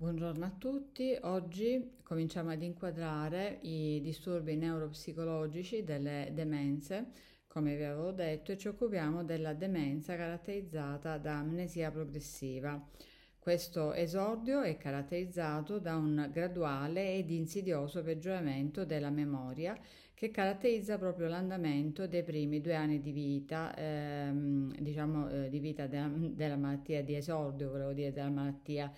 Buongiorno a tutti, oggi cominciamo ad inquadrare i disturbi neuropsicologici delle demenze, come vi avevo detto, e ci occupiamo della demenza caratterizzata da amnesia progressiva. Questo esordio è caratterizzato da un graduale ed insidioso peggioramento della memoria che caratterizza proprio l'andamento dei primi due anni di vita, ehm, diciamo eh, di vita della, della malattia di esordio, volevo dire della malattia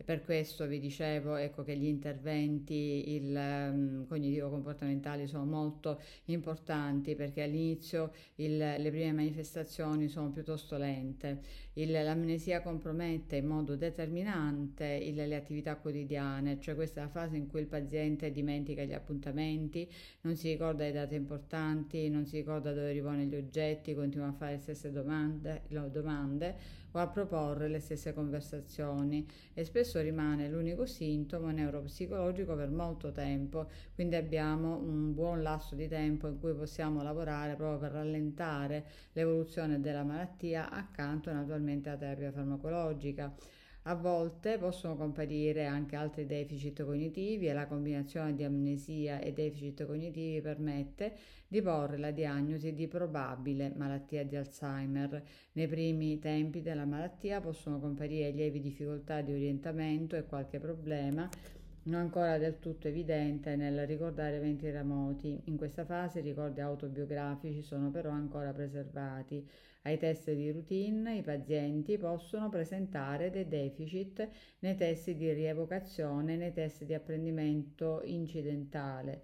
e per questo vi dicevo ecco, che gli interventi il, um, cognitivo-comportamentali sono molto importanti perché all'inizio il, le prime manifestazioni sono piuttosto lente. Il, l'amnesia compromette in modo determinante il, le attività quotidiane, cioè questa è la fase in cui il paziente dimentica gli appuntamenti, non si ricorda le date importanti, non si ricorda dove ripone gli oggetti, continua a fare le stesse domande, domande o a proporre le stesse conversazioni e spesso rimane l'unico sintomo neuropsicologico per molto tempo, quindi abbiamo un buon lasso di tempo in cui possiamo lavorare proprio per rallentare l'evoluzione della malattia accanto naturalmente alla terapia farmacologica. A volte possono comparire anche altri deficit cognitivi e la combinazione di amnesia e deficit cognitivi permette di porre la diagnosi di probabile malattia di Alzheimer. Nei primi tempi della malattia possono comparire lievi difficoltà di orientamento e qualche problema non ancora del tutto evidente nel ricordare eventi remoti. In questa fase i ricordi autobiografici sono però ancora preservati. Ai test di routine i pazienti possono presentare dei deficit nei test di rievocazione nei test di apprendimento incidentale.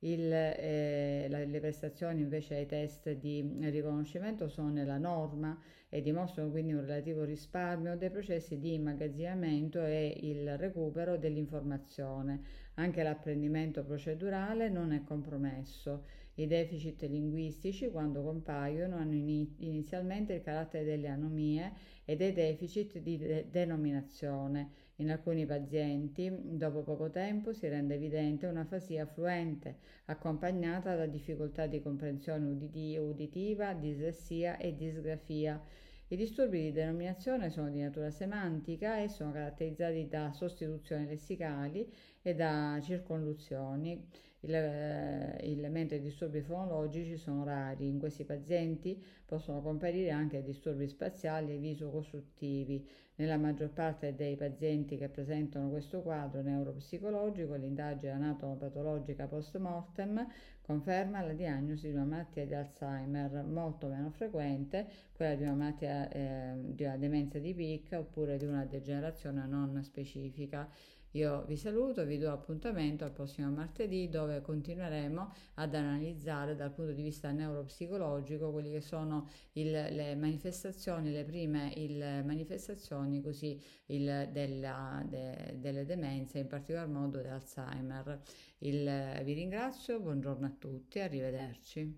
Il, eh, la, le prestazioni invece ai test di riconoscimento sono nella norma e dimostrano quindi un relativo risparmio dei processi di immagazzinamento e il recupero dell'informazione. Anche l'apprendimento procedurale non è compromesso. I deficit linguistici, quando compaiono, hanno inizialmente il carattere delle anomie e dei deficit di de- denominazione. In alcuni pazienti, dopo poco tempo, si rende evidente un'afasia fluente, accompagnata da difficoltà di comprensione uditiva, dislessia e disgrafia. I disturbi di denominazione sono di natura semantica e sono caratterizzati da sostituzioni lessicali e da circonluzioni. Il, eh, il, mentre i disturbi fonologici sono rari. In questi pazienti possono comparire anche disturbi spaziali e visocostruttivi. Nella maggior parte dei pazienti che presentano questo quadro neuropsicologico, l'indagine anatomopatologica post mortem conferma la diagnosi di una malattia di Alzheimer molto meno frequente, quella di una malattia eh, di una demenza di picca oppure di una degenerazione non specifica. Io vi saluto, vi do appuntamento al prossimo martedì dove continueremo ad analizzare dal punto di vista neuropsicologico quelle che sono il, le manifestazioni, le prime il, manifestazioni così il, della, de, delle demenze, in particolar modo dell'Alzheimer. vi ringrazio, buongiorno a tutti, arrivederci.